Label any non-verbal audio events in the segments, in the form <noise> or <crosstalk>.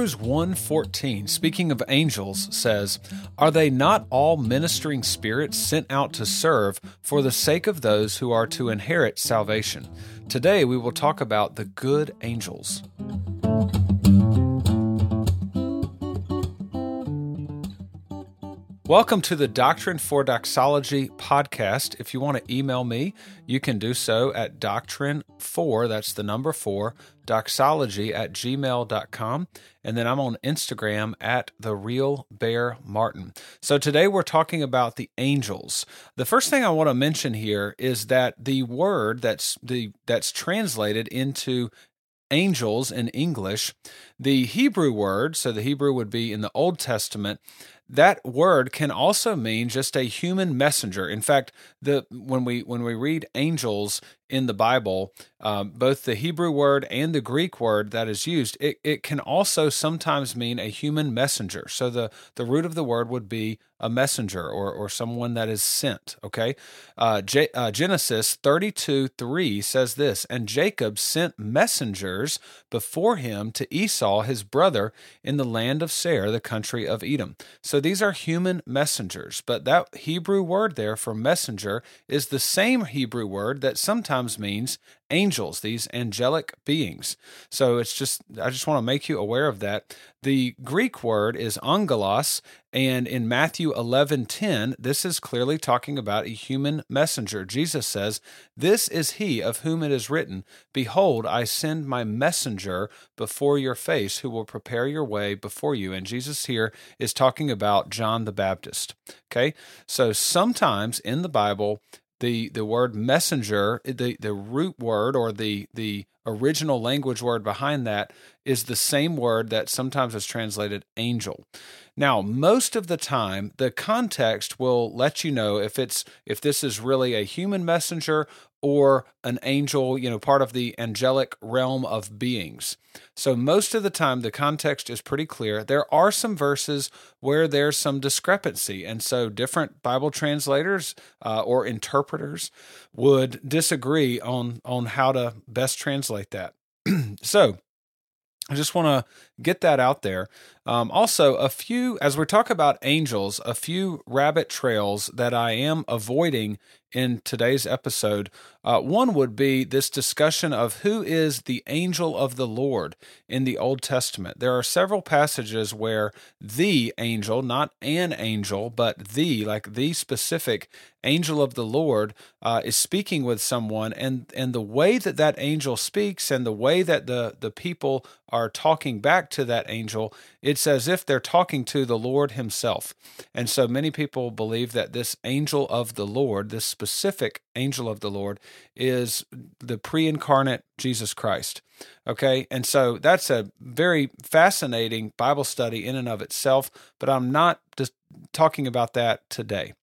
Hebrews 1:14, speaking of angels, says, "Are they not all ministering spirits sent out to serve for the sake of those who are to inherit salvation?" Today we will talk about the good angels. Welcome to the Doctrine for Doxology podcast. If you want to email me, you can do so at doctrine4, that's the number 4, doxology at gmail.com. And then I'm on Instagram at the real bear martin. So today we're talking about the angels. The first thing I want to mention here is that the word that's the that's translated into angels in English, the Hebrew word, so the Hebrew would be in the Old Testament, that word can also mean just a human messenger. In fact, the when we when we read angels in the Bible, um, both the Hebrew word and the Greek word that is used, it, it can also sometimes mean a human messenger. So the, the root of the word would be a messenger or, or someone that is sent. Okay. Uh, J, uh, Genesis 32 3 says this And Jacob sent messengers before him to Esau, his brother, in the land of Seir, the country of Edom. So these are human messengers. But that Hebrew word there for messenger is the same Hebrew word that sometimes sometimes means angels, these angelic beings. So it's just, I just want to make you aware of that. The Greek word is angelos, and in Matthew 11 10, this is clearly talking about a human messenger. Jesus says, This is he of whom it is written, Behold, I send my messenger before your face, who will prepare your way before you. And Jesus here is talking about John the Baptist. Okay, so sometimes in the Bible, the the word messenger eh, the the root word or the the original language word behind that is the same word that sometimes is translated angel. Now most of the time the context will let you know if it's if this is really a human messenger or an angel, you know, part of the angelic realm of beings. So, most of the time, the context is pretty clear. There are some verses where there's some discrepancy. And so, different Bible translators uh, or interpreters would disagree on, on how to best translate that. <clears throat> so, I just want to get that out there. Um, also, a few, as we talk about angels, a few rabbit trails that I am avoiding in today's episode. Uh, one would be this discussion of who is the angel of the Lord in the Old Testament. There are several passages where the angel, not an angel, but the, like the specific angel of the Lord, uh, is speaking with someone, and and the way that that angel speaks and the way that the the people are talking back to that angel, it's as if they're talking to the Lord Himself. And so many people believe that this angel of the Lord, this specific angel of the Lord, is the pre incarnate Jesus Christ. Okay. And so that's a very fascinating Bible study in and of itself, but I'm not just talking about that today.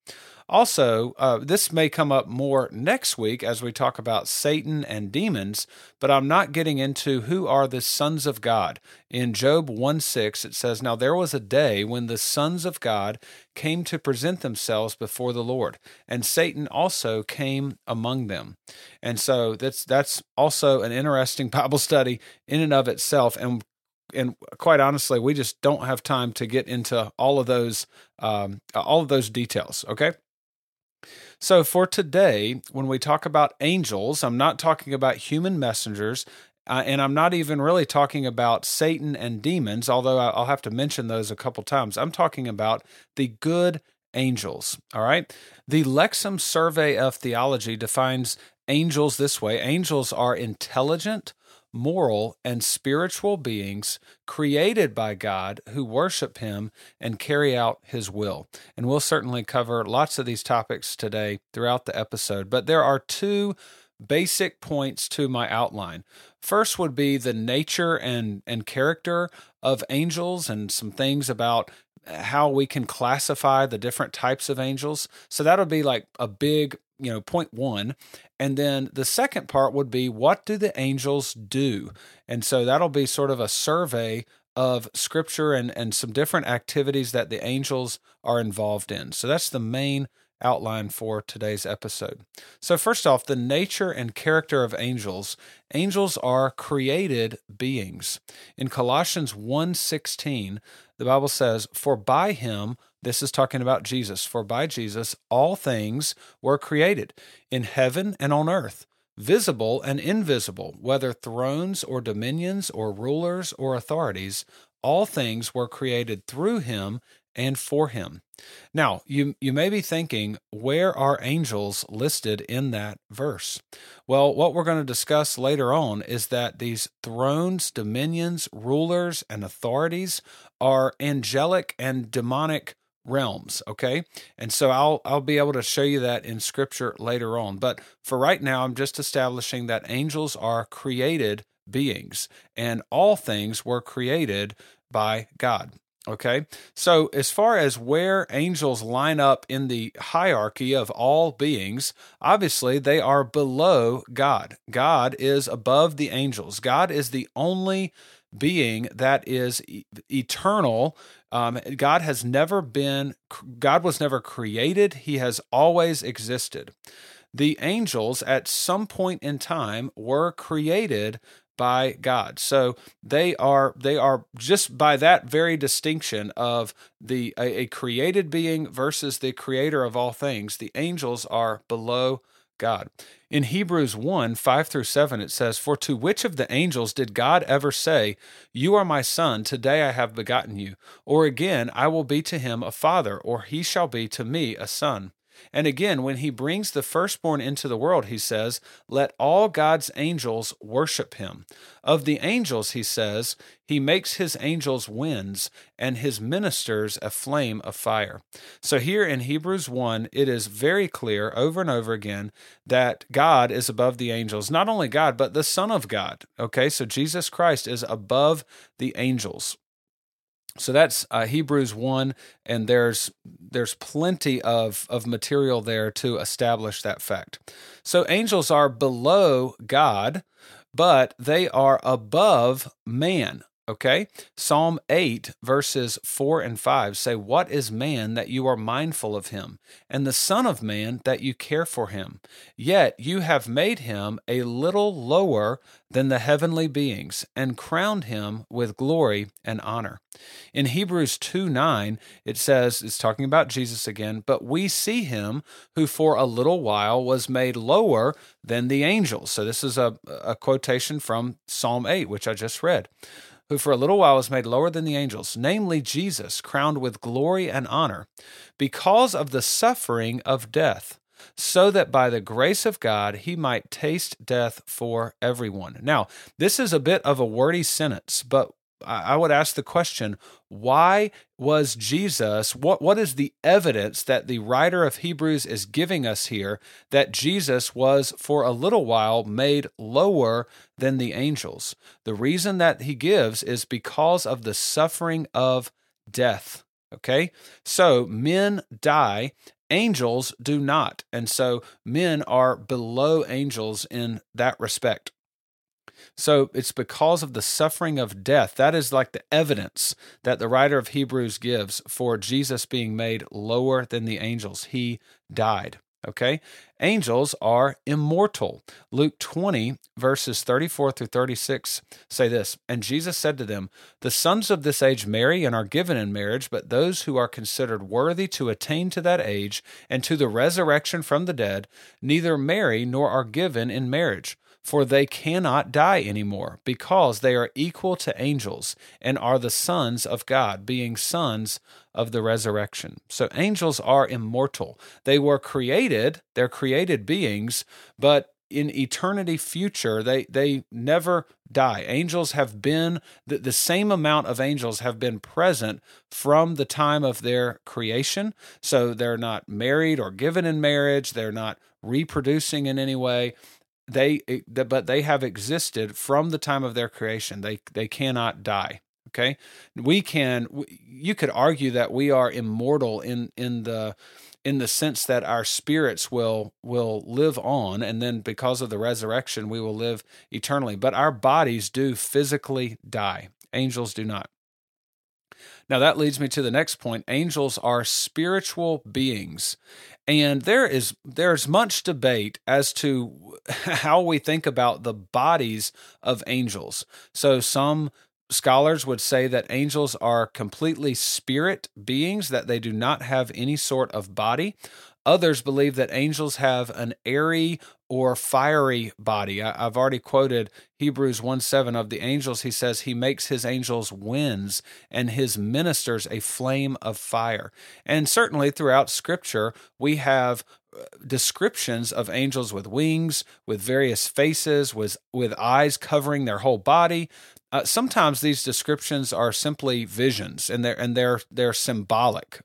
Also, uh, this may come up more next week as we talk about Satan and demons, but I'm not getting into who are the sons of God. In Job 1 6, it says, Now there was a day when the sons of God came to present themselves before the Lord, and Satan also came among them. And so that's that's also an interesting <laughs> Bible study in and of itself. And and quite honestly, we just don't have time to get into all of those um, all of those details. Okay. So, for today, when we talk about angels, I'm not talking about human messengers, uh, and I'm not even really talking about Satan and demons, although I'll have to mention those a couple times. I'm talking about the good angels. All right. The Lexham Survey of Theology defines angels this way angels are intelligent, moral, and spiritual beings created by God who worship Him and carry out His will. And we'll certainly cover lots of these topics today throughout the episode, but there are two basic points to my outline. First would be the nature and, and character of angels and some things about how we can classify the different types of angels. So that would be like a big you know, point one. And then the second part would be what do the angels do? And so that'll be sort of a survey of scripture and, and some different activities that the angels are involved in. So that's the main outline for today's episode. So, first off, the nature and character of angels. Angels are created beings. In Colossians 1:16, the Bible says, "For by him this is talking about Jesus. For by Jesus all things were created in heaven and on earth, visible and invisible, whether thrones or dominions or rulers or authorities, all things were created through him and for him. Now, you, you may be thinking, where are angels listed in that verse? Well, what we're going to discuss later on is that these thrones, dominions, rulers, and authorities are angelic and demonic realms okay and so i'll i'll be able to show you that in scripture later on but for right now i'm just establishing that angels are created beings and all things were created by god okay? So as far as where angels line up in the hierarchy of all beings obviously they are below god. God is above the angels. God is the only being that is eternal. Um, God has never been, God was never created, He has always existed. The angels at some point in time were created by God. So they are they are just by that very distinction of the a, a, created being versus the creator of all things, the angels are below God. In Hebrews 1 5 through 7, it says, For to which of the angels did God ever say, You are my son, today I have begotten you? Or again, I will be to him a father, or he shall be to me a son? And again, when he brings the firstborn into the world, he says, Let all God's angels worship him. Of the angels, he says, He makes his angels winds and his ministers a flame of fire. So here in Hebrews 1, it is very clear over and over again that God is above the angels. Not only God, but the Son of God. Okay, so Jesus Christ is above the angels. So that's uh, Hebrews one, and there's there's plenty of of material there to establish that fact. So angels are below God, but they are above man. Okay. Psalm 8, verses 4 and 5 say, What is man that you are mindful of him, and the Son of Man that you care for him? Yet you have made him a little lower than the heavenly beings, and crowned him with glory and honor. In Hebrews 2 9, it says, it's talking about Jesus again, but we see him who for a little while was made lower than the angels. So this is a, a quotation from Psalm 8, which I just read who for a little while was made lower than the angels, namely Jesus, crowned with glory and honor, because of the suffering of death, so that by the grace of God he might taste death for everyone. Now, this is a bit of a wordy sentence, but I would ask the question why was Jesus, what, what is the evidence that the writer of Hebrews is giving us here that Jesus was for a little while made lower than the angels? The reason that he gives is because of the suffering of death. Okay, so men die angels do not. And so men are below angels in that respect. So it's because of the suffering of death. That is like the evidence that the writer of Hebrews gives for Jesus being made lower than the angels. He died. Okay? Angels are immortal. Luke 20, verses 34 through 36 say this And Jesus said to them, The sons of this age marry and are given in marriage, but those who are considered worthy to attain to that age and to the resurrection from the dead neither marry nor are given in marriage for they cannot die anymore, because they are equal to angels and are the sons of God, being sons of the resurrection. So angels are immortal. They were created, they're created beings, but in eternity future they they never die angels have been the, the same amount of angels have been present from the time of their creation so they're not married or given in marriage they're not reproducing in any way they but they have existed from the time of their creation. They they cannot die okay? We can you could argue that we are immortal in in the in the sense that our spirits will will live on and then because of the resurrection we will live eternally. But our bodies do physically die. Angels do not Now, that leads me to the next point. Angels are spiritual beings. And there is there's much debate as to <laughs> how we think about the bodies of angels. So some scholars would say that angels are completely spirit beings that they do not have any sort of body. Others believe that angels have an airy or fiery body. I, have already quoted Hebrews 1 7 of the angels. He says he makes his angels winds and his ministers a flame of fire. And certainly throughout Scripture, we have uh, descriptions of angels with wings, with various faces, with, with eyes covering their whole body. Uh, sometimes these descriptions are simply visions and they're and they're they're symbolic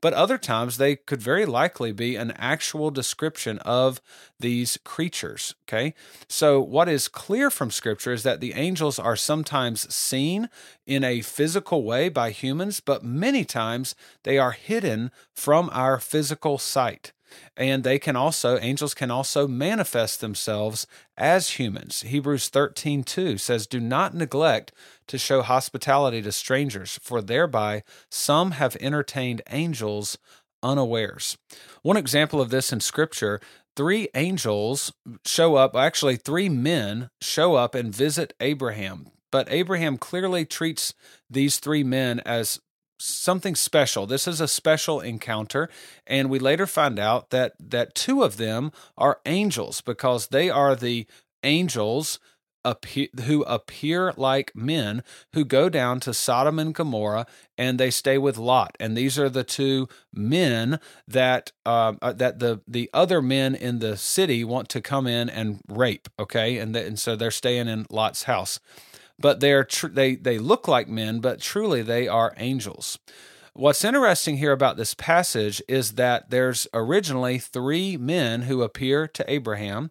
but other times they could very likely be an actual description of these creatures. Okay. So, what is clear from Scripture is that the angels are sometimes seen in a physical way by humans, but many times they are hidden from our physical sight and they can also angels can also manifest themselves as humans. Hebrews 13 2 says do not neglect to show hospitality to strangers for thereby some have entertained angels unawares. One example of this in scripture three angels show up actually three men show up and visit abraham. But Abraham clearly treats these three men as something special. This is a special encounter, and we later find out that that two of them are angels because they are the angels appear, who appear like men who go down to Sodom and Gomorrah and they stay with Lot. And these are the two men that uh, uh that the the other men in the city want to come in and rape. Okay, and the, and so they're staying in Lot's house but they're tr- they they look like men, but truly they are angels. What's interesting here about this passage is that there's originally three men who appear to Abraham.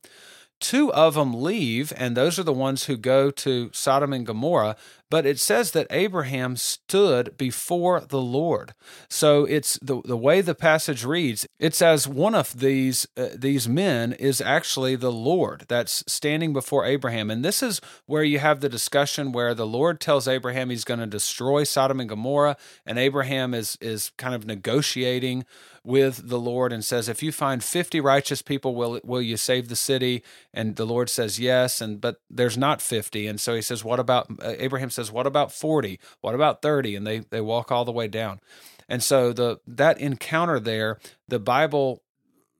Two of them leave, and those are the ones who go to Sodom and Gomorrah. But it says that Abraham stood before the Lord. So it's the, the way the passage reads. It's as one of these uh, these men is actually the Lord that's standing before Abraham, and this is where you have the discussion where the Lord tells Abraham he's going to destroy Sodom and Gomorrah, and Abraham is is kind of negotiating with the Lord and says, "If you find fifty righteous people, will will you save the city?" And the Lord says, "Yes." And but there's not fifty, and so he says, "What about?" Uh, Abraham says, "What about 40? What about 30?" And they they walk all the way down. And so the that encounter there, the Bible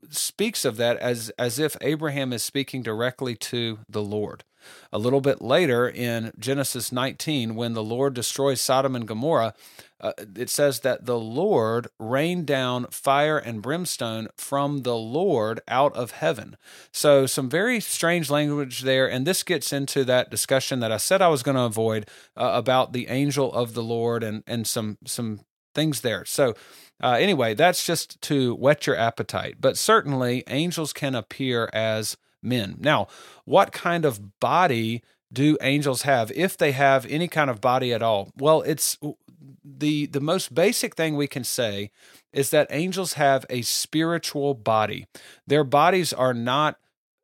speaks of that as as if Abraham is speaking directly to the Lord. A little bit later in Genesis 19 when the Lord destroys Sodom and Gomorrah, uh, it says that the Lord rained down fire and brimstone from the Lord out of heaven. So, some very strange language there. And this gets into that discussion that I said I was going to avoid uh, about the angel of the Lord and, and some, some things there. So, uh, anyway, that's just to whet your appetite. But certainly, angels can appear as men. Now, what kind of body do angels have if they have any kind of body at all? Well, it's the the most basic thing we can say is that angels have a spiritual body. Their bodies are not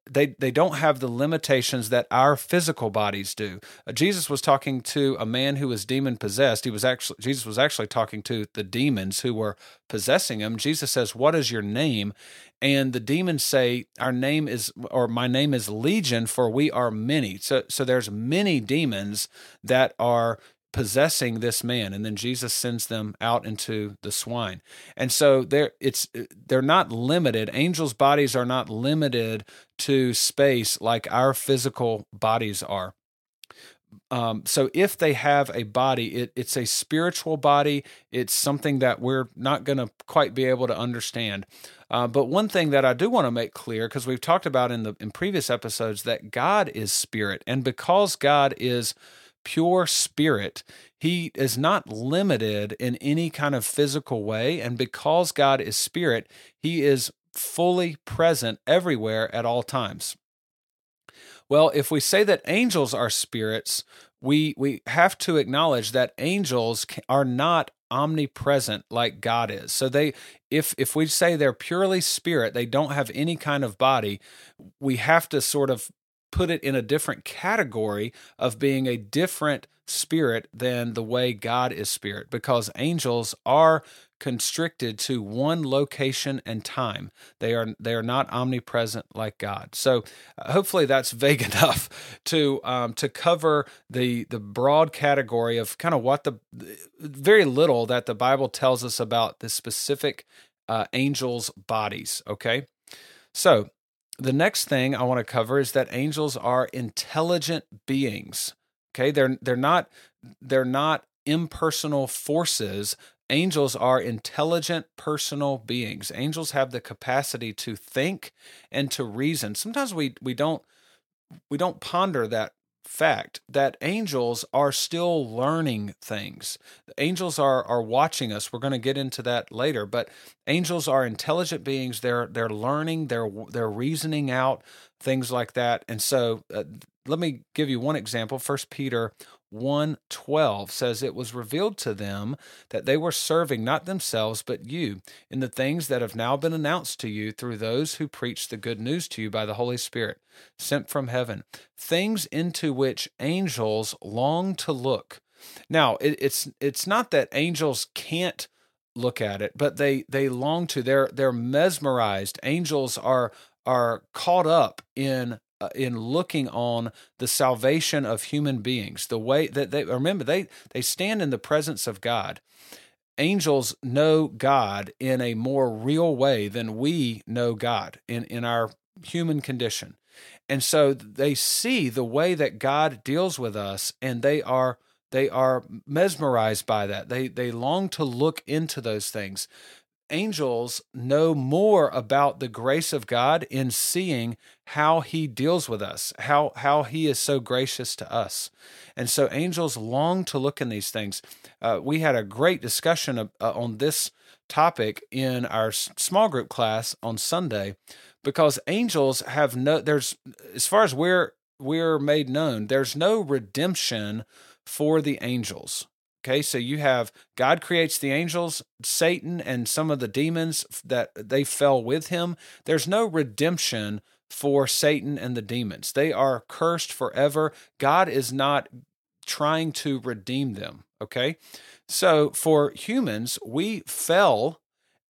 they they don't have the limitations that our physical bodies do. Uh, Jesus was talking to a man who was demon possessed. He was actually Jesus was actually talking to the demons who were possessing him. Jesus says, "What is your name?" And the demons say, "Our name is or my name is Legion, for we are many." So so there's many demons that are possessing this man and then Jesus sends them out into the swine. And so they're it's they're not limited. Angels bodies are not limited to space like our physical bodies are. Um, so if they have a body, it, it's a spiritual body. It's something that we're not going to quite be able to understand. Uh, but one thing that I do want to make clear, because we've talked about in the in previous episodes, that God is spirit, and because God is pure spirit. He is not limited in any kind of physical way. And because God is spirit, he is fully present everywhere at all times. Well, if we say that angels are spirits, we we have to acknowledge that angels are not omnipresent like God is. So they if if we say they're purely spirit, they don't have any kind of body, we have to sort of put it in a different category of being a different spirit than the way God is spirit because angels are constricted to one location and time. They are they are not omnipresent like God. So uh, hopefully that's <laughs> vague enough to um, to cover the the broad category of kind of what the very little that the Bible tells us about the specific uh, angels' bodies. Okay, so the next thing I want to cover is that angels are intelligent beings. Okay, they're they're not they're not impersonal forces. Angels are intelligent personal beings. Angels have the capacity to think and to reason. Sometimes we we don't we don't ponder that fact that angels are still learning things. Angels are are watching us. We're going to get into that later, but angels are intelligent beings. They're they're learning, they're they're reasoning out things like that. And so uh, let me give you one example. First Peter 1:12 says it was revealed to them that they were serving not themselves but you in the things that have now been announced to you through those who preach the good news to you by the Holy Spirit sent from heaven things into which angels long to look. Now it, it's it's not that angels can't look at it but they they long to. They're they're mesmerized. Angels are are caught up in uh, in looking on the salvation of human beings the way that they remember they they stand in the presence of god. Angels know god in a more real way than we know god in in our human condition. And so they see the way that god deals with us and they are they are mesmerized by that. They they long to look into those things angels know more about the grace of God in seeing how he deals with us, how how he is so gracious to us. And so angels long to look in these things. Uh, we had a great discussion uh, on this topic in our small group class on Sunday because angels have no there's as far as we're we're made known, there's no redemption for the angels. Okay, so you have God creates the angels, Satan, and some of the demons that they fell with him. There's no redemption for Satan and the demons. They are cursed forever. God is not trying to redeem them. Okay, so for humans, we fell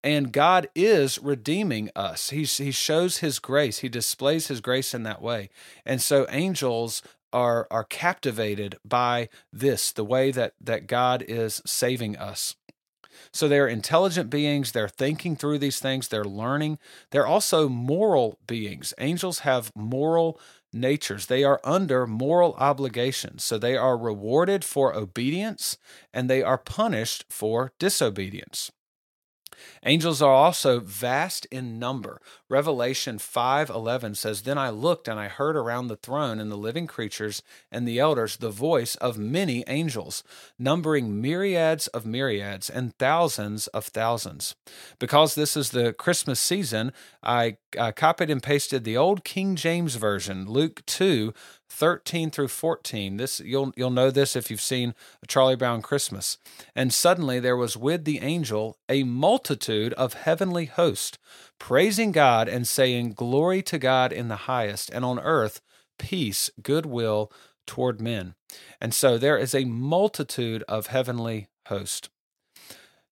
and God is redeeming us. He's, he shows his grace. He displays his grace in that way. And so angels are are captivated by this, the way that that God is saving us. So they're intelligent beings, they're thinking through these things, they're learning. They're also moral beings. Angels have moral natures. They are under moral obligations. So they are rewarded for obedience and they are punished for disobedience. Angels are also vast in number. Revelation 5:11 says, "Then I looked and I heard around the throne and the living creatures and the elders the voice of many angels, numbering myriads of myriads and thousands of thousands." Because this is the Christmas season, I, I copied and pasted the old King James version, Luke 2 13 through 14. This you'll you'll know this if you've seen Charlie Brown Christmas. And suddenly there was with the angel a multitude of heavenly hosts, praising God and saying, Glory to God in the highest, and on earth peace, goodwill toward men. And so there is a multitude of heavenly hosts.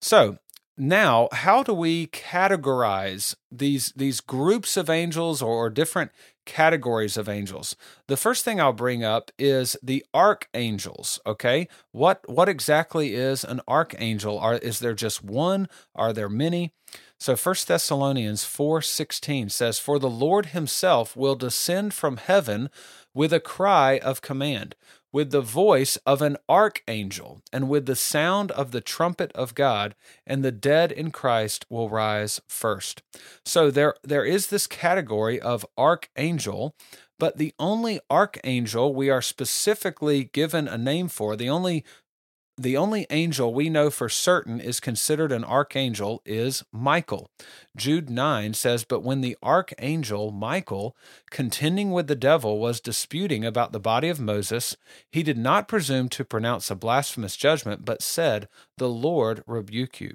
So now, how do we categorize these these groups of angels or, or different categories of angels. The first thing I'll bring up is the archangels, okay? What what exactly is an archangel? Are is there just one? Are there many? So 1 Thessalonians 4:16 says, "For the Lord himself will descend from heaven with a cry of command, with the voice of an archangel, and with the sound of the trumpet of God, and the dead in Christ will rise first. So there, there is this category of archangel, but the only archangel we are specifically given a name for, the only the only angel we know for certain is considered an archangel is Michael. Jude 9 says, But when the archangel Michael, contending with the devil, was disputing about the body of Moses, he did not presume to pronounce a blasphemous judgment, but said, The Lord rebuke you.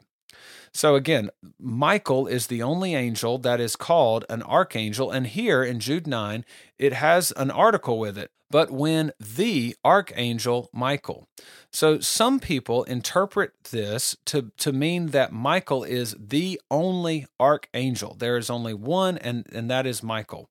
So again, Michael is the only angel that is called an archangel. And here in Jude 9, it has an article with it. But when the archangel Michael. So some people interpret this to, to mean that Michael is the only archangel. There is only one, and, and that is Michael.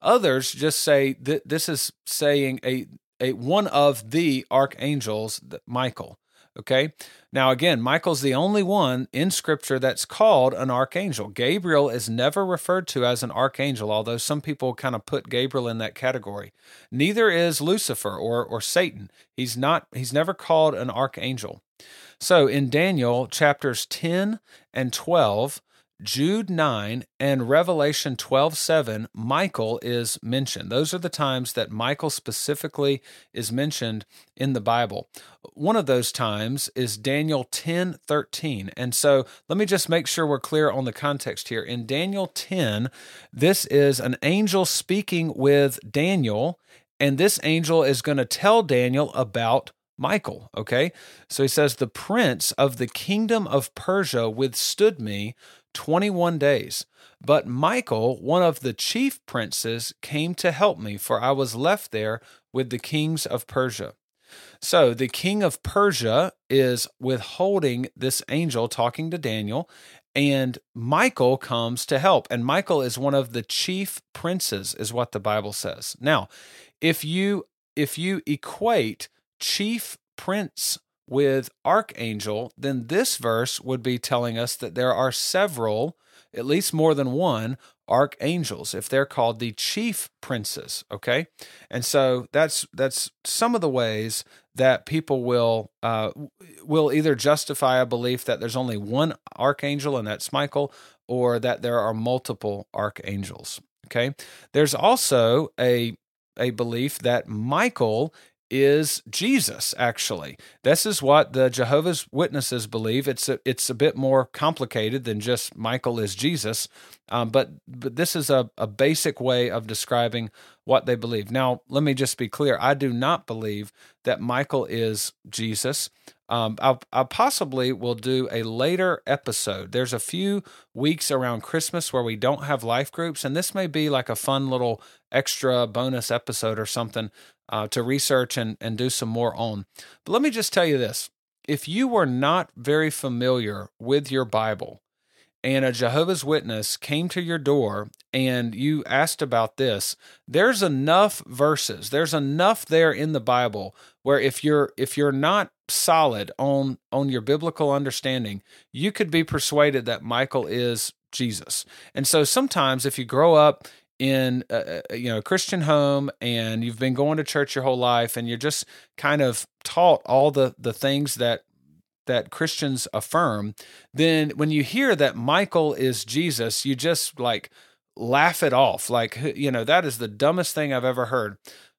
Others just say that this is saying a, a one of the archangels, Michael. Okay. Now, again, Michael's the only one in scripture that's called an archangel. Gabriel is never referred to as an archangel, although some people kind of put Gabriel in that category. Neither is Lucifer or, or Satan. He's not, he's never called an archangel. So in Daniel chapters 10 and 12, Jude 9 and Revelation 12 7, Michael is mentioned. Those are the times that Michael specifically is mentioned in the Bible. One of those times is Daniel 10 13. And so let me just make sure we're clear on the context here. In Daniel 10, this is an angel speaking with Daniel, and this angel is going to tell Daniel about Michael. Okay. So he says, The prince of the kingdom of Persia withstood me 21 days. But Michael, one of the chief princes, came to help me, for I was left there with the kings of Persia. So the king of Persia is withholding this angel talking to Daniel, and Michael comes to help. And Michael is one of the chief princes, is what the Bible says. Now, if you if you equate chief prince with archangel, then this verse would be telling us that there are several, at least more than one, archangels if they're called the chief princes okay? And so that's that's some of the ways that people will uh, will either justify a belief that there's only one archangel and that's michael or that there are multiple archangels okay? There's also a a belief that michael is Jesus, actually. This is what the Jehovah's Witnesses believe. It's a, it's a bit more complicated than just Michael is Jesus, um, but, but this is a, a basic way of describing what they believe. Now, let me just be clear I do not believe that Michael is Jesus. Um, I, I possibly will do a later episode. There's a few weeks around Christmas where we don't have life groups, and this may be like a fun little extra bonus episode or something uh, to research and, and do some more on. But let me just tell you this if you were not very familiar with your Bible, and a Jehovah's Witness came to your door and you asked about this, there's enough verses, there's enough there in the Bible where if you're if you're not solid on on your biblical understanding, you could be persuaded that Michael is Jesus. And so sometimes if you grow up in a, you know a Christian home and you've been going to church your whole life and you're just kind of taught all the the things that that Christians affirm, then when you hear that Michael is Jesus, you just like laugh it off. Like you know that is the dumbest thing I've ever heard.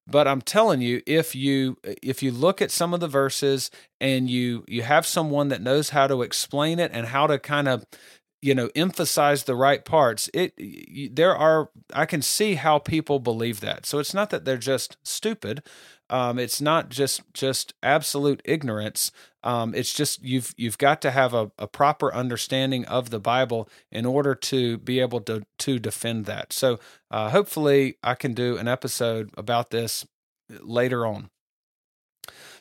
But I'm telling you, if you if you look at some of the verses and you you have someone that knows how to explain it and how to kind of you know emphasize the right parts it there are i can see how people believe that. So it's not that they're just stupid um, it's not just just absolute ignorance um, it's just you've you've got to have a, a proper understanding of the bible in order to be able to to defend that. So uh, hopefully i can do an episode about this later on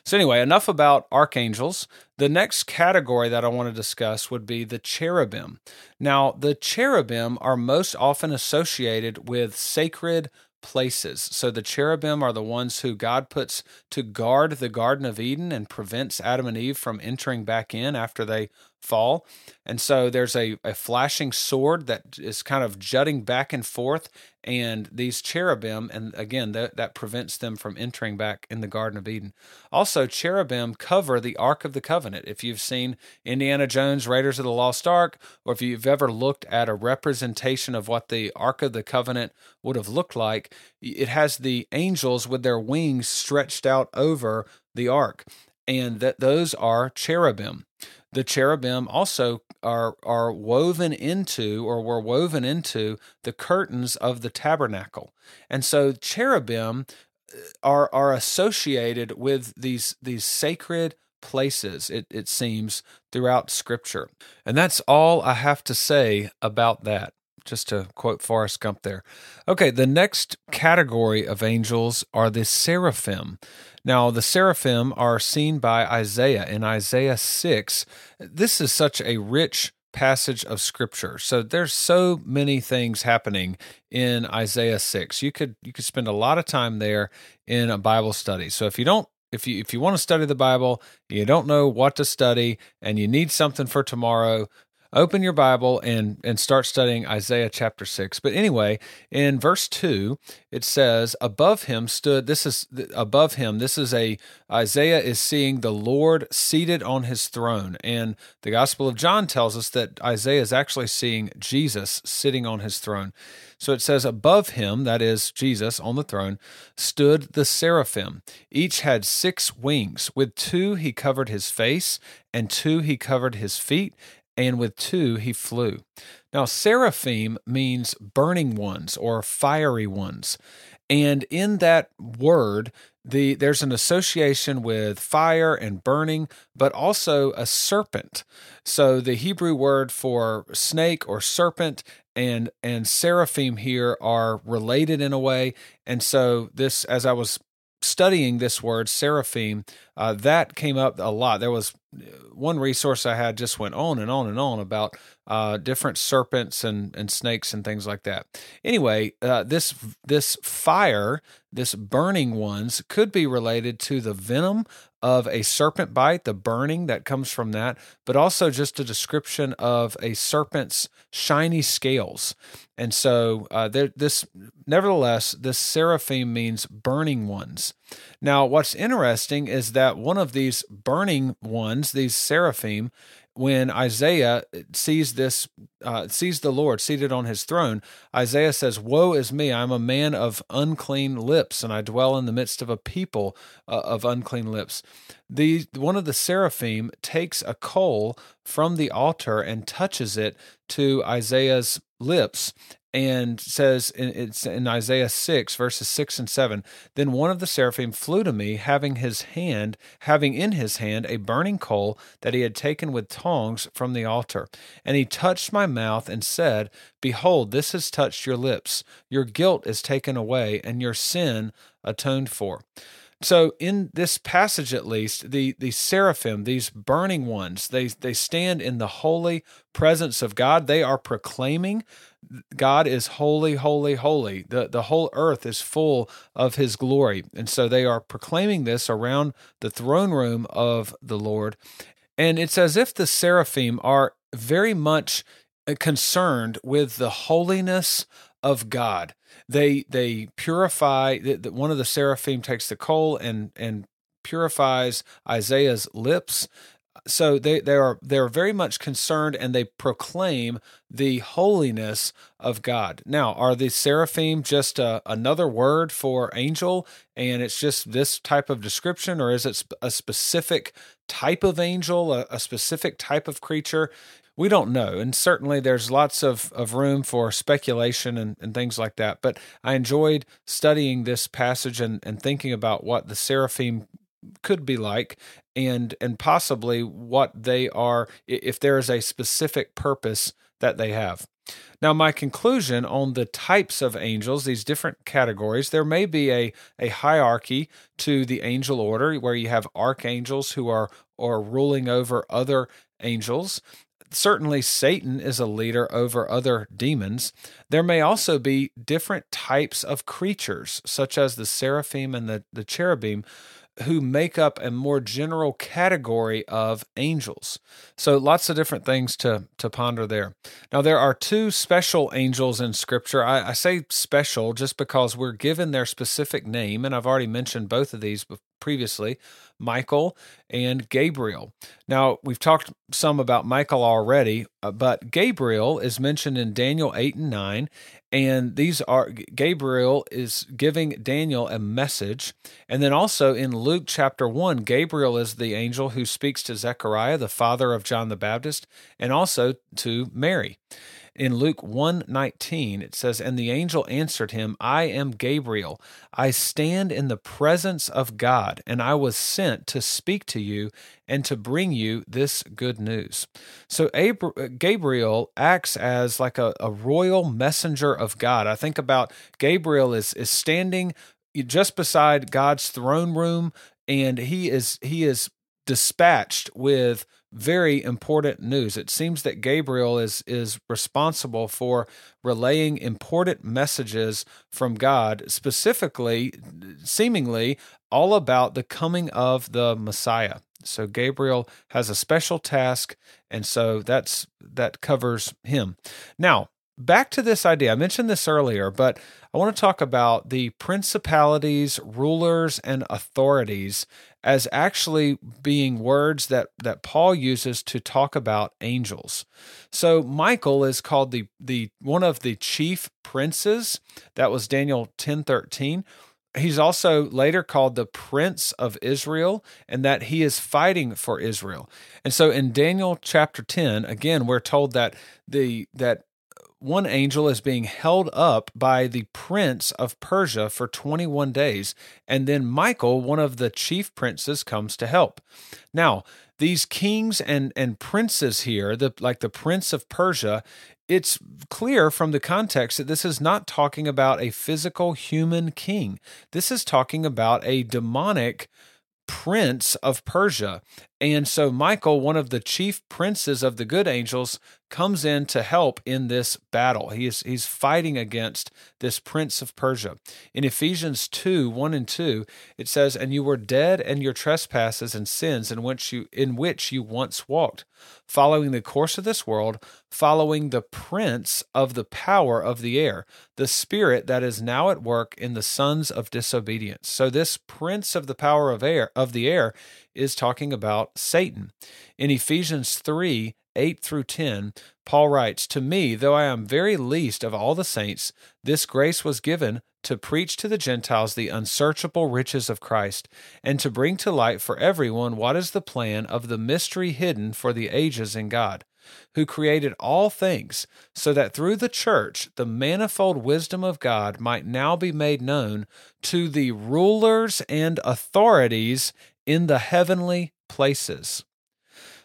so, anyway, enough about archangels. The next category that I want to discuss would be the cherubim. Now, the cherubim are most often associated with sacred places. So the cherubim are the ones who God puts to guard the Garden of Eden and prevents Adam and Eve from entering back in after they fall. And so there's a, a flashing sword that is kind of jutting back and forth, and these cherubim, and again, that, that prevents them from entering back in the Garden of Eden. Also, cherubim cover the Ark of the Covenant. If you've seen Indiana Jones, Raiders of the Lost Ark, or if you've ever looked at a representation of what the Ark of the Covenant would have looked like, it has the angels with their wings stretched out over the ark and that those are cherubim the cherubim also are are woven into or were woven into the curtains of the tabernacle. And so cherubim uh, are are associated with these these sacred places, it, it seems, throughout Scripture. And that's all I have to say about that just to quote Forrest Gump there. Okay, the next category of angels are the seraphim. Now, the seraphim are seen by Isaiah in Isaiah 6. This is such a rich passage of scripture. So there's so many things happening in Isaiah 6. You could you could spend a lot of time there in a Bible study. So if you don't if you if you want to study the Bible, you don't know what to study and you need something for tomorrow, open your Bible and and start studying Isaiah chapter 6. But anyway, in verse 2, it says, "Above him stood this is above him. This is a Isaiah is seeing the Lord seated on his throne." And the Gospel of John tells us that Isaiah is actually seeing Jesus sitting on his throne. So it says, Above him, that is Jesus on the throne, stood the seraphim. Each had six wings. With two he covered his face, and two he covered his feet, and with two he flew. Now, seraphim means burning ones or fiery ones. And in that word, the there's an association with fire and burning, but also a serpent. So the Hebrew word for snake or serpent and and seraphim here are related in a way. And so this, as I was studying this word seraphim, uh, that came up a lot. There was uh, one resource I had just went on and on and on about uh, different serpents and, and snakes and things like that. Anyway, uh, this this fire, this burning ones, could be related to the venom of a serpent bite, the burning that comes from that, but also just a description of a serpent's shiny scales. And so, uh, there, this, nevertheless, this seraphim means burning ones. Now, what's interesting is that one of these burning ones, these seraphim, when Isaiah sees this, uh, sees the Lord seated on his throne, Isaiah says, Woe is me, I'm a man of unclean lips, and I dwell in the midst of a people uh, of unclean lips. The, one of the seraphim takes a coal from the altar and touches it to Isaiah's lips and says it's in Isaiah 6 verses 6 and 7 then one of the seraphim flew to me having his hand having in his hand a burning coal that he had taken with tongs from the altar. And he touched my mouth and said behold this has touched your lips. Your guilt is taken away and your sin atoned for so in this passage at least the the seraphim these burning ones they they stand in the holy presence of god. They are proclaiming god is holy holy holy the the whole earth is full of his glory and so they are proclaiming this around the throne room of the lord and it's as if the seraphim are very much uh, concerned with the holiness of God. They they purify. That one of the seraphim takes the coal and and purifies Isaiah's lips. So they, they are they're very much concerned and they proclaim the holiness of God. Now, are the seraphim just a, another word for angel and it's just this type of description, or is it a specific type of angel, a, a specific type of creature? we don't know. And certainly there's lots of, of room for speculation and, and things like that. But I enjoyed studying this passage and, and thinking about what the seraphim could be like and and possibly what they are if there is a specific purpose that they have. Now, my conclusion on the types of angels, these different categories, there may be a, a hierarchy to the angel order where you have archangels who are, are ruling over other angels certainly Satan is a leader over other demons. There may also be different types of creatures, such as the seraphim and the, the cherubim, who make up a more general category of angels. So lots of different things to to ponder there. Now there are two special angels in Scripture. I, I say special just because we're given their specific name, and I've already mentioned both of these previously. Michael, and Gabriel. Now, we've talked some about Michael already, uh, but Gabriel is mentioned in Daniel 8 and 9, and these are Gabriel is giving Daniel a message. And then also in Luke chapter 1, Gabriel is the angel who speaks to Zechariah, the father of John the Baptist, and also to Mary. In Luke 1:19 it says and the angel answered him, I am Gabriel. I stand in the presence of God and I was sent to speak to you and to bring you this good news. So uh, Gabriel acts as like a, a royal messenger of God. I think about Gabriel is is standing just beside God's throne room and he is he is dispatched with very important news. It seems that Gabriel is is responsible for relaying important messages from God, specifically seemingly all about the coming of the Messiah. So Gabriel has a special task and so that's that covers him. Now, back to this idea. I mentioned this earlier, but I want to talk about the principalities, rulers, and authorities as actually being words that, that Paul uses to talk about angels. So Michael is called the the one of the chief princes. That was Daniel 10 13. He's also later called the Prince of Israel, and that he is fighting for Israel. And so in Daniel chapter 10, again, we're told that the that one angel is being held up by the prince of Persia for 21 days, and then Michael, one of the chief princes, comes to help. Now, these kings and, and princes here, the, like the prince of Persia, it's clear from the context that this is not talking about a physical human king. This is talking about a demonic prince of Persia. And so Michael, one of the chief princes of the good angels, comes in to help in this battle. He is he's fighting against this prince of Persia. In Ephesians 2, 1 and 2, it says, And you were dead in your trespasses and sins in which you in which you once walked, following the course of this world, following the prince of the power of the air, the spirit that is now at work in the sons of disobedience. So this prince of the power of air of the air is talking about Satan. In Ephesians 3, 8 through 10, Paul writes, To me, though I am very least of all the saints, this grace was given to preach to the Gentiles the unsearchable riches of Christ, and to bring to light for everyone what is the plan of the mystery hidden for the ages in God, who created all things, so that through the church the manifold wisdom of God might now be made known to the rulers and authorities in the heavenly places.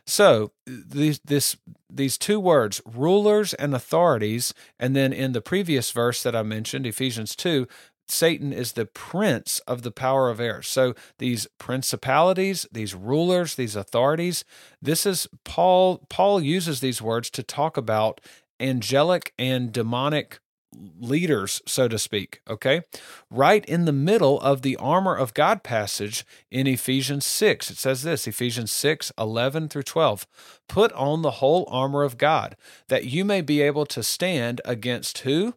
So these this these two words, rulers and authorities, and then in the previous verse that I mentioned, Ephesians two, Satan is the prince of the power of air. So these principalities, these rulers, these authorities, this is Paul Paul uses these words to talk about angelic and demonic leaders, so to speak. Okay. Right in the middle of the armor of God passage in Ephesians 6, it says this Ephesians 6 11 through 12. Put on the whole armor of God, that you may be able to stand against who?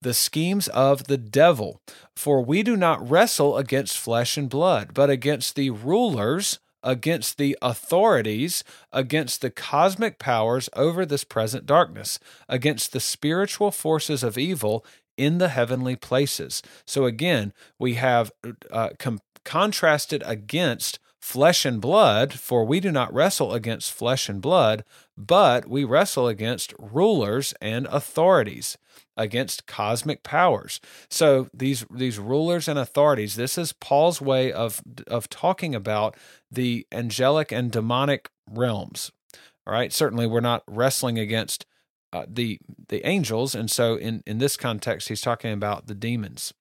The schemes of the devil. For we do not wrestle against flesh and blood, but against the rulers against the authorities, against the cosmic powers over this present darkness, against the spiritual forces of evil in the heavenly places. So again, we have uh, com- contrasted against flesh and blood, for we do not wrestle against flesh and blood, but we wrestle against rulers and authorities against cosmic powers. So these these rulers and authorities, this is Paul's way of of talking about the angelic and demonic realms. All right, certainly we're not wrestling against uh, the the angels, and so in in this context, he's talking about the demons.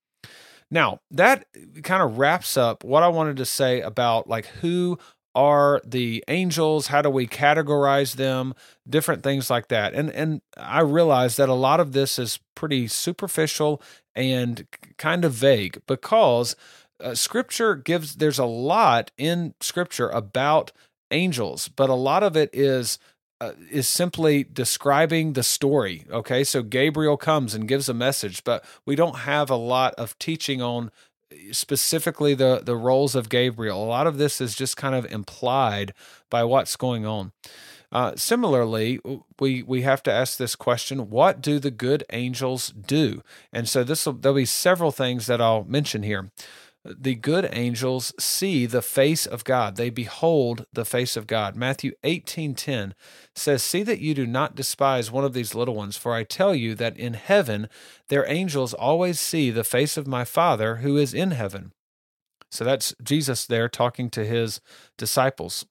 Now that kind of wraps up what I wanted to say about like who are the angels? How do we categorize them? Different things like that. And and i realize that a lot of this is pretty superficial and kind of vague because uh, scripture gives there's a lot in scripture about angels but a lot of it is uh, is simply describing the story okay? So gabriel comes and gives a message but we don't have a lot of teaching on specifically the the roles of Gabriel. A lot of this is just kind of implied by what's going on. Uh, similarly, we we have to ask this question: What do the good angels do? And so this will there'll be several things that I'll mention here. The good angels see the face of God. They behold the face of God. Matthew 18:10 says, "See that you do not despise one of these little ones, for I tell you that in heaven their angels always see the face of my Father who is in heaven." So that's Jesus there talking to his disciples.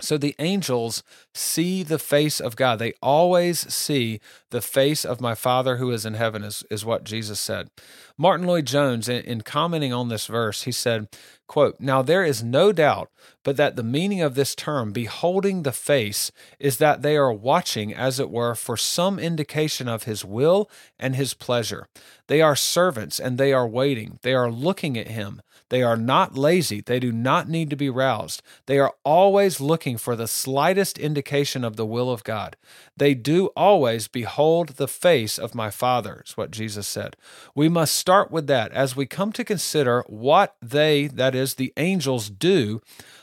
So the angels see the face of God. They always see the face of my Father who is in heaven, is, is what Jesus said. Martyn Lloyd-Jones, in, in commenting on this verse, he said, quote, Now there is no doubt but that the meaning of this term, beholding the face, is that they are watching, as it were, for some indication of his will and his pleasure. They are servants and they are waiting. They are looking at him. They are not lazy. They do not need to be roused. They are always looking for the slightest indication of the will of God. They do always behold the face of my Father, is what Jesus said. We must start with that as we come to consider what they, that is, the angels, do.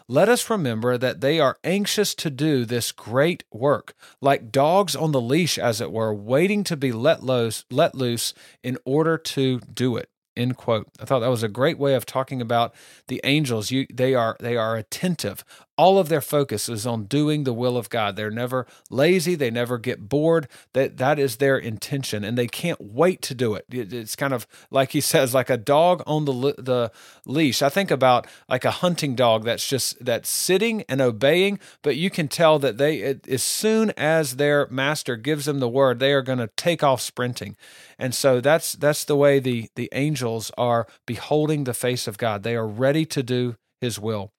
Let us remember that they are anxious to do this great work, like dogs on the leash, as it were, waiting to be let loose, let loose in order to do it. End quote. I thought that was a great way of talking about the angels. You, they are they are attentive. All of their focus is on doing the will of God. They're never lazy. They never get bored. That that is their intention, and they can't wait to do it. It's kind of like he <laughs> says, like a dog on the the leash. I think about like a hunting dog that's just that's sitting and obeying, but you can tell that they as soon as their master gives them the word, they are going to take off sprinting. And so that's that's the way the the angels are beholding the face of God. They are ready to do His will.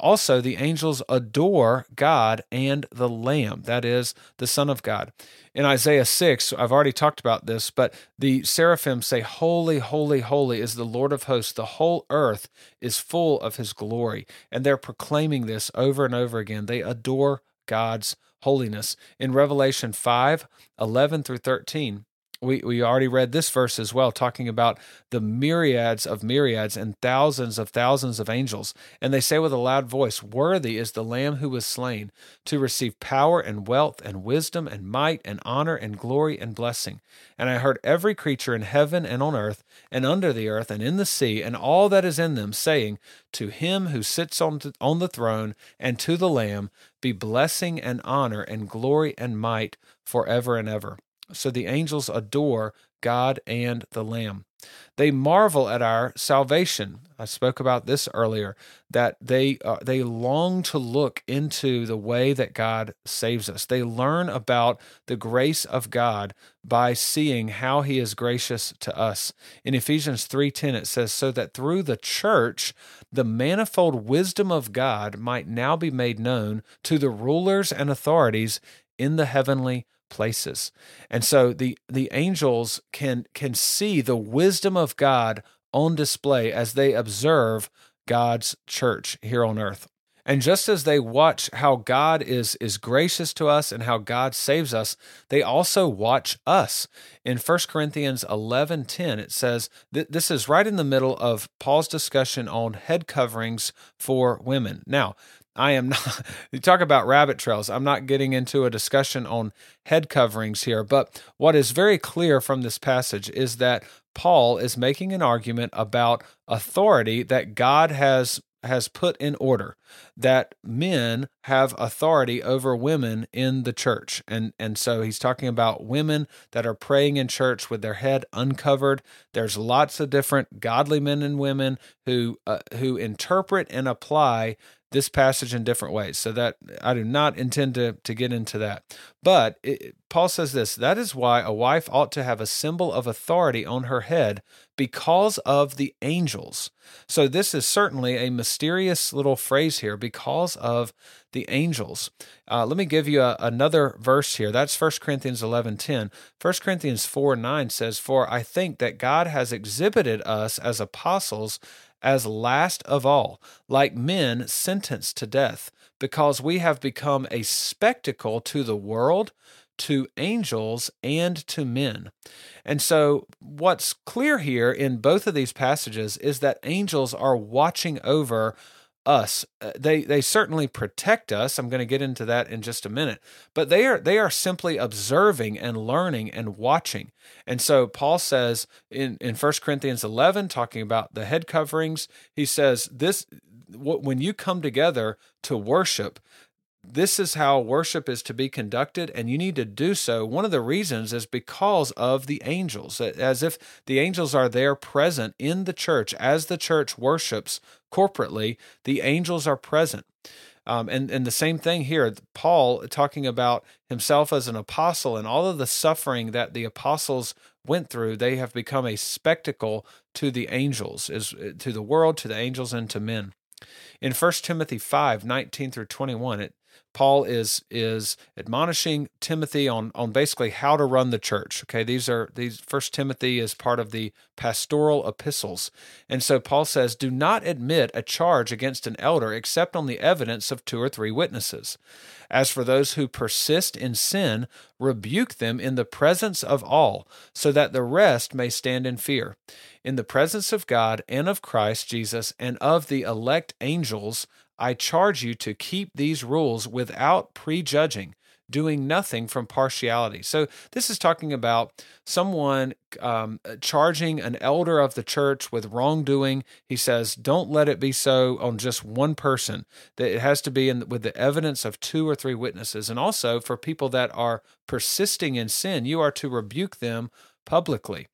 Also, the angels adore God and the Lamb, that is, the Son of God. In Isaiah 6, I've already talked about this, but the seraphim say, Holy, holy, holy is the Lord of hosts. The whole earth is full of his glory. And they're proclaiming this over and over again. They adore God's holiness. In Revelation 5 11 through 13, we, we already read this verse as well, talking about the myriads of myriads and thousands of thousands of angels. And they say with a loud voice, Worthy is the Lamb who was slain to receive power and wealth and wisdom and might and honor and glory and blessing. And I heard every creature in heaven and on earth and under the earth and in the sea and all that is in them saying, To him who sits on, on the throne and to the Lamb be blessing and honor and glory and might forever and ever. So the angels adore God and the Lamb. They marvel at our salvation. I spoke about this earlier that they uh, they long to look into the way that God saves us. They learn about the grace of God by seeing how he is gracious to us. In Ephesians 3:10 it says so that through the church the manifold wisdom of God might now be made known to the rulers and authorities in the heavenly places. And so the the angels can can see the wisdom of God on display as they observe God's church here on earth. And just as they watch how God is is gracious to us and how God saves us, they also watch us. In 1 Corinthians 11:10 it says that this is right in the middle of Paul's discussion on head coverings for women. Now, I am not, <laughs> you talk about rabbit trails. I'm not getting into a discussion on head coverings here, but what is very clear from this passage is that Paul is making an argument about authority that God has has put in order that men have authority over women in the church and and so he's talking about women that are praying in church with their head uncovered there's lots of different godly men and women who uh, who interpret and apply this passage in different ways. So that I do not intend to, to get into that. But it, Paul says this that is why a wife ought to have a symbol of authority on her head because of the angels. So this is certainly a mysterious little phrase here because of the angels. Uh, let me give you a, another verse here. That's 1 Corinthians 11 10. 1 Corinthians 4 9 says, For I think that God has exhibited us as apostles as last of all, like men sentenced to death, because we have become a spectacle to the world, to angels, and to men. And so, what's clear here in both of these passages is that angels are watching over us. Uh, they they certainly protect us. I'm going to get into that in just a minute. But they are they are simply observing and learning and watching. And so Paul says in in 1 Corinthians 11 talking about the head coverings, he says this when you come together to worship, this is how worship is to be conducted, and you need to do so. One of the reasons is because of the angels, as if the angels are there present in the church as the church worships corporately, the angels are present. Um, and, and the same thing here, Paul talking about himself as an apostle and all of the suffering that the apostles went through, they have become a spectacle to the angels, is to the world, to the angels, and to men. In 1 Timothy 5 19 through 21, it Paul is is admonishing Timothy on on basically how to run the church. Okay, these are these First Timothy is part of the pastoral epistles, and so Paul says, "Do not admit a charge against an elder except on the evidence of two or three witnesses. As for those who persist in sin, rebuke them in the presence of all, so that the rest may stand in fear." In the presence of God and of Christ Jesus and of the elect angels, I charge you to keep these rules without prejudging, doing nothing from partiality. So, this is talking about someone um, charging an elder of the church with wrongdoing. He says, don't let it be so on just one person, that it has to be in, with the evidence of two or three witnesses. And also, for people that are persisting in sin, you are to rebuke them publicly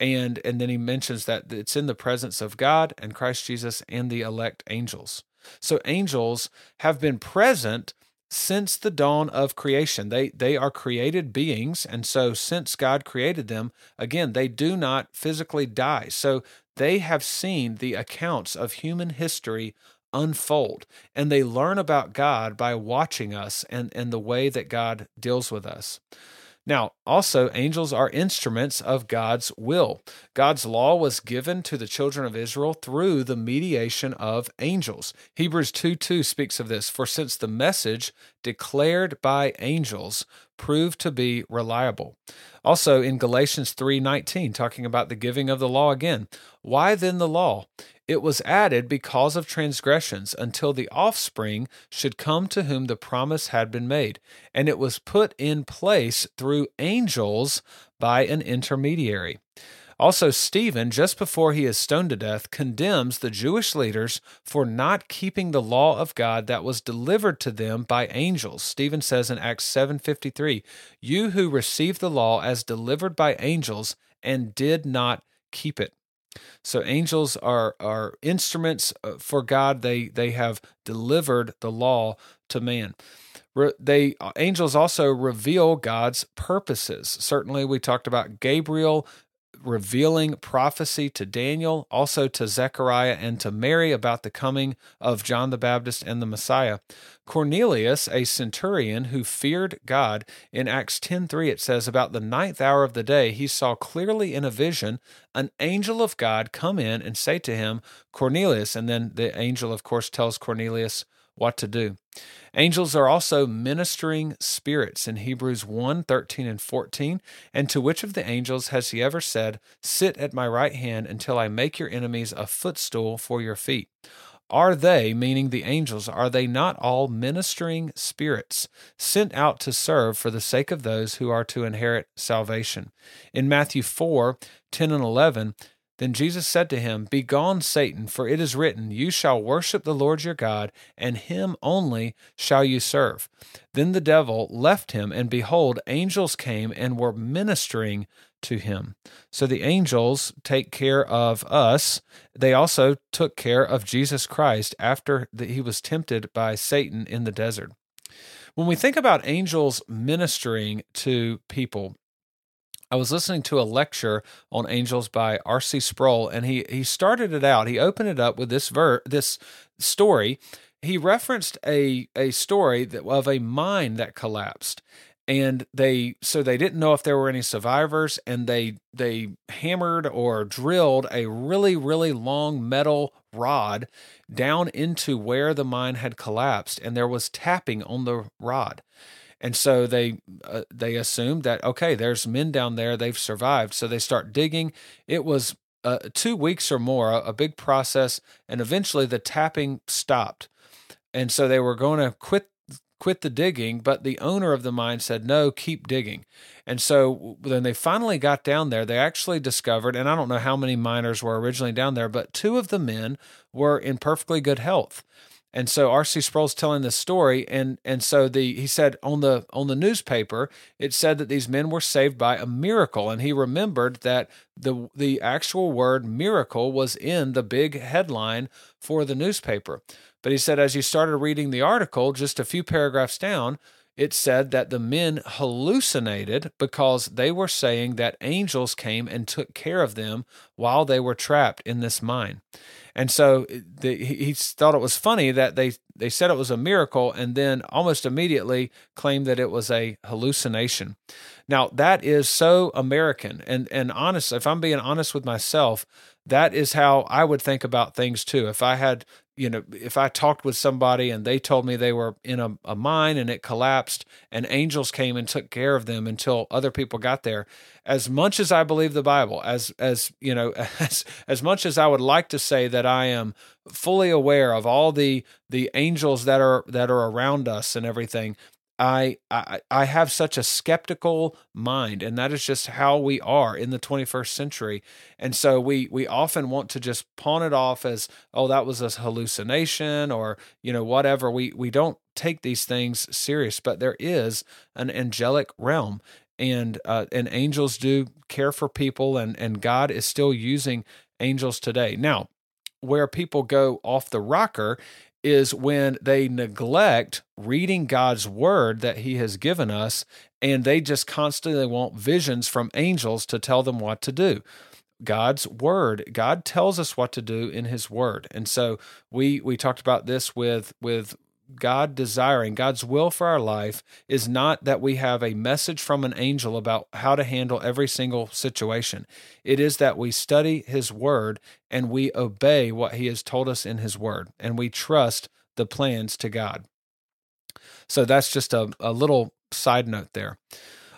and and then he mentions that it's in the presence of God and Christ Jesus and the elect angels. So angels have been present since the dawn of creation. They they are created beings and so since God created them, again, they do not physically die. So they have seen the accounts of human history unfold and they learn about God by watching us and and the way that God deals with us. Now, also, angels are instruments of God's will. God's law was given to the children of Israel through the mediation of angels. Hebrews 2 2 speaks of this. For since the message declared by angels proved to be reliable. Also in Galatians 3:19 talking about the giving of the law again. Why then the law? It was added because of transgressions until the offspring should come to whom the promise had been made, and it was put in place through angels by an intermediary. Also, Stephen, just before he is stoned to death, condemns the Jewish leaders for not keeping the law of God that was delivered to them by angels. Stephen says in Acts 7:53, "You who received the law as delivered by angels and did not keep it." So angels are are instruments uh, for God. They they have delivered the law to man. They uh, angels also reveal God's purposes. Certainly, we talked about Gabriel revealing prophecy to Daniel, also to Zechariah and to Mary about the coming of John the Baptist and the Messiah. Cornelius, a centurion who feared God, in Acts 10:3 it says about the ninth hour of the day he saw clearly in a vision an angel of God come in and say to him, Cornelius, and then the angel of course tells Cornelius what to do. Angels are also ministering spirits in Hebrews 1 13 and 14. And to which of the angels has he ever said, Sit at my right hand until I make your enemies a footstool for your feet? Are they, meaning the angels, are they not all ministering spirits sent out to serve for the sake of those who are to inherit salvation? In Matthew 4 10 and 11, then Jesus said to him, Begone, Satan, for it is written, You shall worship the Lord your God, and him only shall you serve. Then the devil left him, and behold, angels came and were ministering to him. So the angels take care of us. They also took care of Jesus Christ after that he was tempted by Satan in the desert. When we think about angels ministering to people, I was listening to a lecture on angels by R.C. Sproul, and he he started it out. He opened it up with this ver this story. He referenced a a story that, of a mine that collapsed, and they so they didn't know if there were any survivors, and they they hammered or drilled a really really long metal rod down into where the mine had collapsed, and there was tapping on the rod and so they uh, they assumed that okay there's men down there they've survived so they start digging it was uh, two weeks or more, a, a big process, and eventually the tapping stopped. And so they were going to quit quit the digging, but the owner of the mine said, no, keep digging. And so when they finally got down there, they actually discovered, and I don't know how many miners were originally down there, but two of the men were in perfectly good health. And so R.C. Sproul's telling this story, and and so the he said on the on the newspaper it said that these men were saved by a miracle, and he remembered that the the actual word miracle was in the big headline for the newspaper. But he said as you started reading the article, just a few paragraphs down, it said that the men hallucinated because they were saying that angels came and took care of them while they were trapped in this mine. And so uh, the, he thought it was funny that they, they said it was a miracle and then almost immediately claimed that it was a hallucination. Now, that is so American. And, and honest, if I'm being honest with myself, that is how I would think about things too. If I had you know, if I talked with somebody and they told me they were in a, a, mine and it collapsed and angels came and took care of them until other people got there, as much as I believe the Bible, as as you know, <laughs> as as much as I would like to say that I am fully aware of all the the angels that are that are around us and everything, I, I I have such a skeptical mind, and that is just how we are in the 21st century. And so we we often want to just pawn it off as, oh, that was a hallucination, or you know whatever. We we don't take these things serious, but there is an angelic realm, and uh, and angels do care for people, and and God is still using angels today. Now, where people go off the rocker is when they neglect reading God's word that He has given us, and they just constantly want visions from angels to tell them what to do. God's word, God tells us what to do in His word, and so we we talked about this with with God desiring, God's will for our life is not that we have a message from an angel about how to handle every single situation. It is that we study His Word and we obey what He has told us in His Word and we trust the plans to God. So that's just a, a little side note there.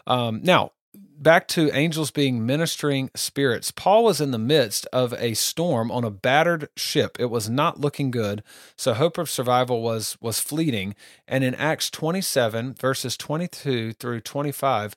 Um, now, back to angels being ministering spirits. Paul was in the midst of a storm on a battered ship. It was not looking good, so hope of survival was was fleeting. And in Acts 27 verses 22 through 25,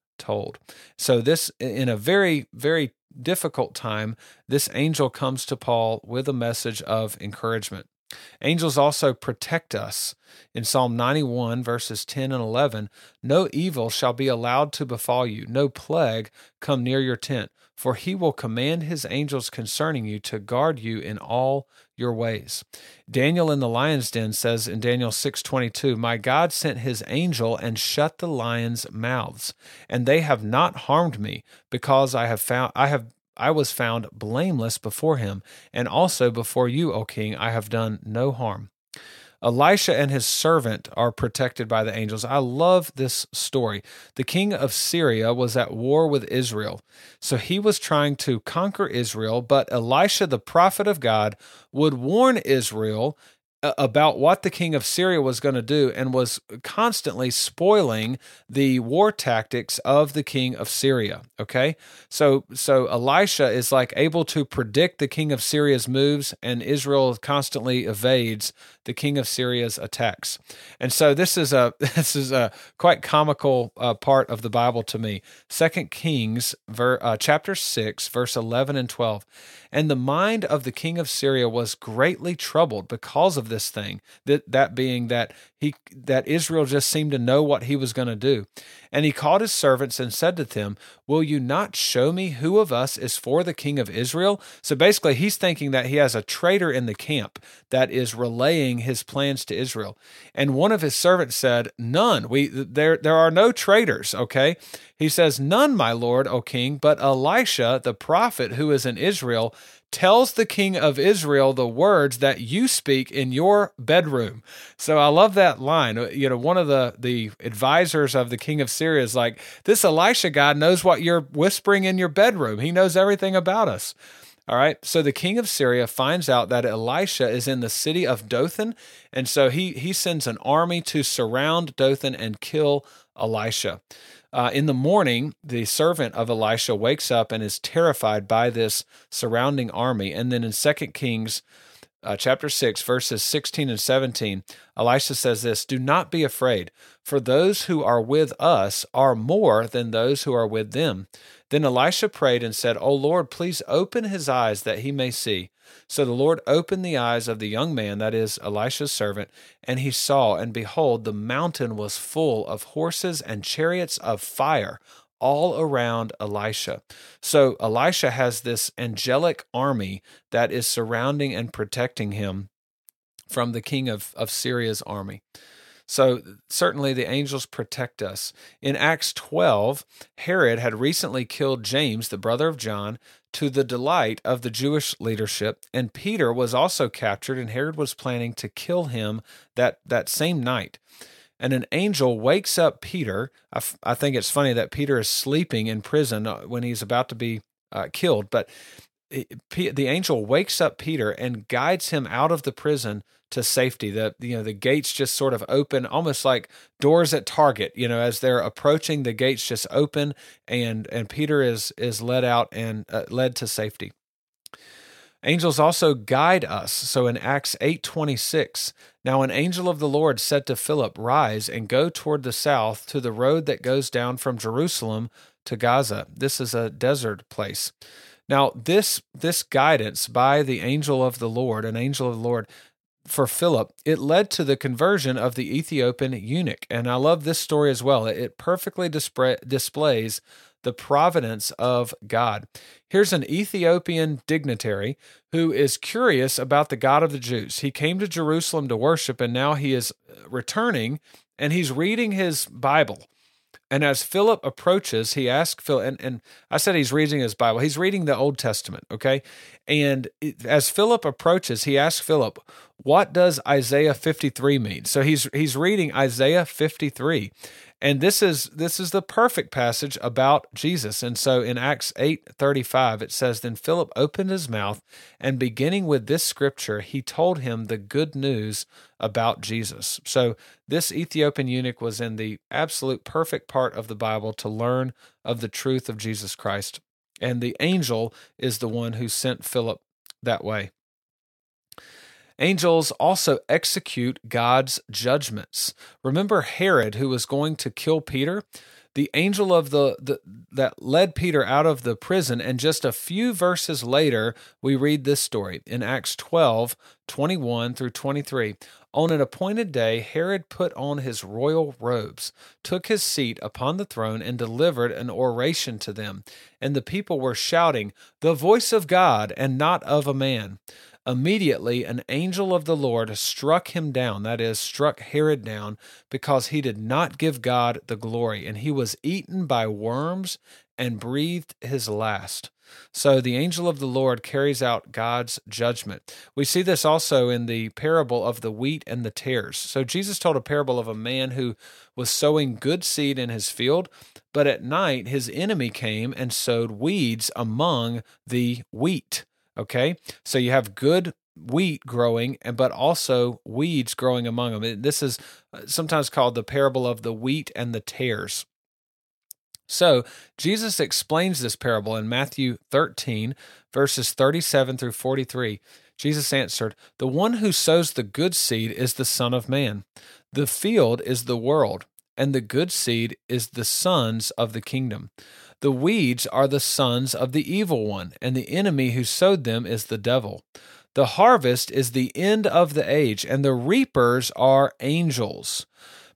told. So, this, in a very, very difficult time, this angel comes to Paul with a message of encouragement. Angels also protect us. In Psalm 91, verses 10 and 11, no evil shall be allowed to befall you, no plague come near your tent, for he will command his angels concerning you to guard you in all your ways. Daniel in the lion's den says in Daniel 6:22, "My God sent his angel and shut the lions' mouths, and they have not harmed me, because I have found I have I was found blameless before him, and also before you, O king, I have done no harm. Elisha and his servant are protected by the angels. I love this story. The king of Syria was at war with Israel. So he was trying to conquer Israel, but Elisha, the prophet of God, would warn Israel uh, about what the king of Syria was going to do and was constantly spoiling the war tactics of the king of Syria okay so so Elisha is like able to predict the king of Syria's moves and Israel constantly evades the king of Syria's attacks and so this is a <laughs> this is a quite comical uh, part of the Bible to me second Kings ver, uh, chapter 6 verse 11 and 12 and the mind of the king of Syria was greatly troubled because of this thing. That that being that he that Israel just seemed to know what he was going to do. And he called his servants and said to them, Will you not show me who of us is for the king of Israel? So basically, he's thinking that he has a traitor in the camp that is relaying his plans to Israel. And one of his servants said, None. We there there are no traitors, okay? He says, None, my lord, O king, but Elisha, the prophet who is in Israel, tells the king of Israel the words that you speak in your bedroom. So I love that line. Uh, you know, one of the the advisors of the king of Syria is like, "This Elisha guy knows what you're whispering in your bedroom. He knows everything about us." All right. So the king of Syria finds out that Elisha is in the city of Dothan, and so he he sends an army to surround Dothan and kill Elisha. Uh, in the morning, the servant of Elisha wakes up and is terrified by this surrounding army. And then in 2 Kings uh, chapter 6, verses 16 and 17, Elisha says this Do not be afraid, for those who are with us are more than those who are with them. Then Elisha prayed and said, O Lord, please open his eyes that he may see. So the Lord opened the eyes of the young man, that is Elisha's servant, and he saw, and behold, the mountain was full of horses and chariots of fire all around Elisha. So Elisha has this angelic army that is surrounding and protecting him from the king of, of Syria's army. So, certainly the angels protect us. In Acts 12, Herod had recently killed James, the brother of John, to the delight of the Jewish leadership, and Peter was also captured, and Herod was planning to kill him that, that same night. And an angel wakes up Peter. I, f- I think it's funny that Peter is sleeping in prison uh, when he's about to be uh, killed, but the angel wakes up Peter and guides him out of the prison to safety. The you know the gates just sort of open, almost like doors at Target. You know, as they're approaching, the gates just open, and and Peter is is led out and uh, led to safety. Angels also guide us. So in Acts 8:26, now an angel of the Lord said to Philip, "Rise and go toward the south to the road that goes down from Jerusalem to Gaza. This is a desert place." Now, this this guidance by the angel of the Lord, an angel of the Lord, for Philip, it led to the conversion of the Ethiopian eunuch. And I love this story as well. It perfectly display, displays the providence of God. Here's an Ethiopian dignitary who is curious about the God of the Jews. He came to Jerusalem to worship, and now he is uh, returning and he's reading his Bible. And as Philip approaches, he asks Philip, and, and I said he's reading his Bible. He's reading the Old Testament, okay? And as Philip approaches, he asks Philip, what does Isaiah 53 mean? So he's he's reading Isaiah 53. And this is this is the perfect passage about Jesus. And so in Acts 8:35 it says then Philip opened his mouth and beginning with this scripture he told him the good news about Jesus. So this Ethiopian eunuch was in the absolute perfect part of the Bible to learn of the truth of Jesus Christ. And the angel is the one who sent Philip that way. Angels also execute God's judgments. Remember Herod, who was going to kill Peter? The angel of the, the that led Peter out of the prison, and just a few verses later, we read this story in Acts 12, 21 through 23. On an appointed day, Herod put on his royal robes, took his seat upon the throne, and delivered an oration to them. And the people were shouting, The voice of God, and not of a man. Immediately, an angel of the Lord struck him down, that is, struck Herod down, because he did not give God the glory, and he was eaten by worms and breathed his last. So the angel of the Lord carries out God's judgment. We see this also in the parable of the wheat and the tares. So Jesus told a parable of a man who was sowing good seed in his field, but at night his enemy came and sowed weeds among the wheat. Okay, so you have good wheat growing, and but also weeds growing among them. This is uh, sometimes called the parable of the wheat and the tares. So Jesus explains this parable in Matthew 13, verses 37 through 43. Jesus answered, The one who sows the good seed is the Son of Man. The field is the world, and the good seed is the sons of the kingdom. The weeds are the sons of the evil one, and the enemy who sowed them is the devil. The harvest is the end of the age, and the reapers are angels.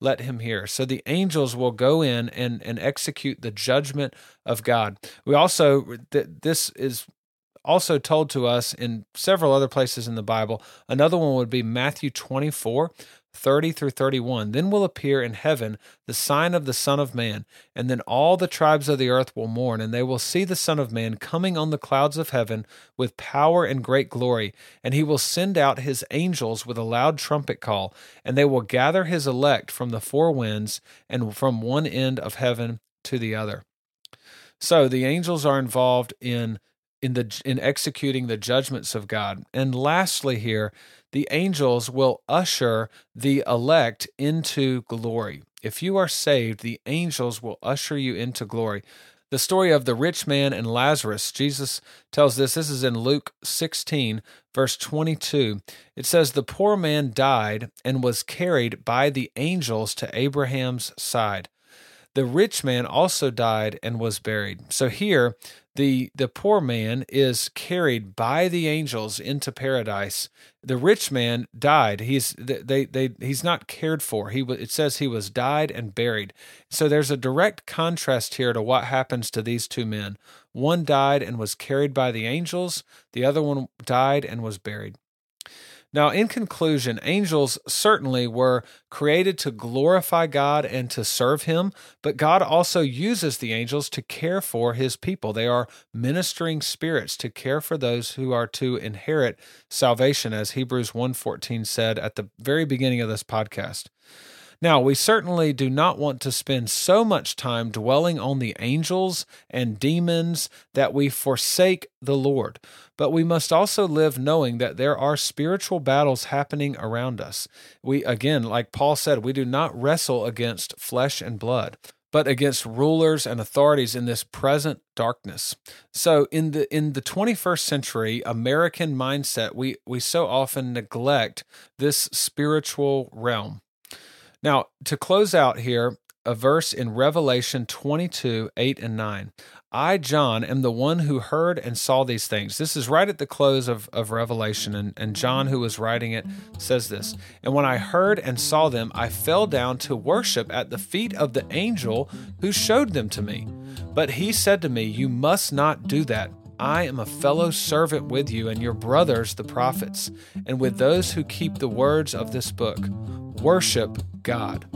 let him hear. So the angels will go in and, and execute the judgment of God. We also, th- this is also told to us in several other places in the Bible. Another one would be Matthew 24, 30 through 31. Then will appear in heaven the sign of the Son of Man, and then all the tribes of the earth will mourn, and they will see the Son of Man coming on the clouds of heaven with power and great glory. And he will send out his angels with a loud trumpet call, and they will gather his elect from the four winds and from one end of heaven to the other. So the angels are involved in in the in executing the judgments of God. And lastly here, the angels will usher the elect into glory. If you are saved, the angels will usher you into glory. The story of the rich man and Lazarus, Jesus tells this. This is in Luke 16, verse 22. It says, The poor man died and was carried by the angels to Abraham's side. The rich man also died and was buried. So here, the the poor man is carried by the angels into paradise. The rich man died. He's they they he's not cared for. He it says he was died and buried. So there's a direct contrast here to what happens to these two men. One died and was carried by the angels. The other one died and was buried. Now, in conclusion, angels certainly were created to glorify God and to serve Him, but God also uses the angels to care for His people. They are ministering spirits to care for those who are to inherit salvation, as Hebrews 1:14 said at the very beginning of this podcast. Now, we certainly do not want to spend so much time dwelling on the angels and demons that we forsake the Lord, but we must also live knowing that there are spiritual battles happening around us. We, again, like Paul said, we do not wrestle against flesh and blood but against rulers and authorities in this present darkness. So in the in the 21st century American mindset, we we so often neglect this spiritual realm. Now, to close out here, a verse in Revelation 22 8 and 9. I, John, am the one who heard and saw these things. This is right at the close of, of Revelation, and, and John, who was writing it, says this. And when I heard and saw them, I fell down to worship at the feet of the angel who showed them to me. But he said to me, You must not do that. I am a fellow servant with you and your brothers, the prophets, and with those who keep the words of this book. Worship God.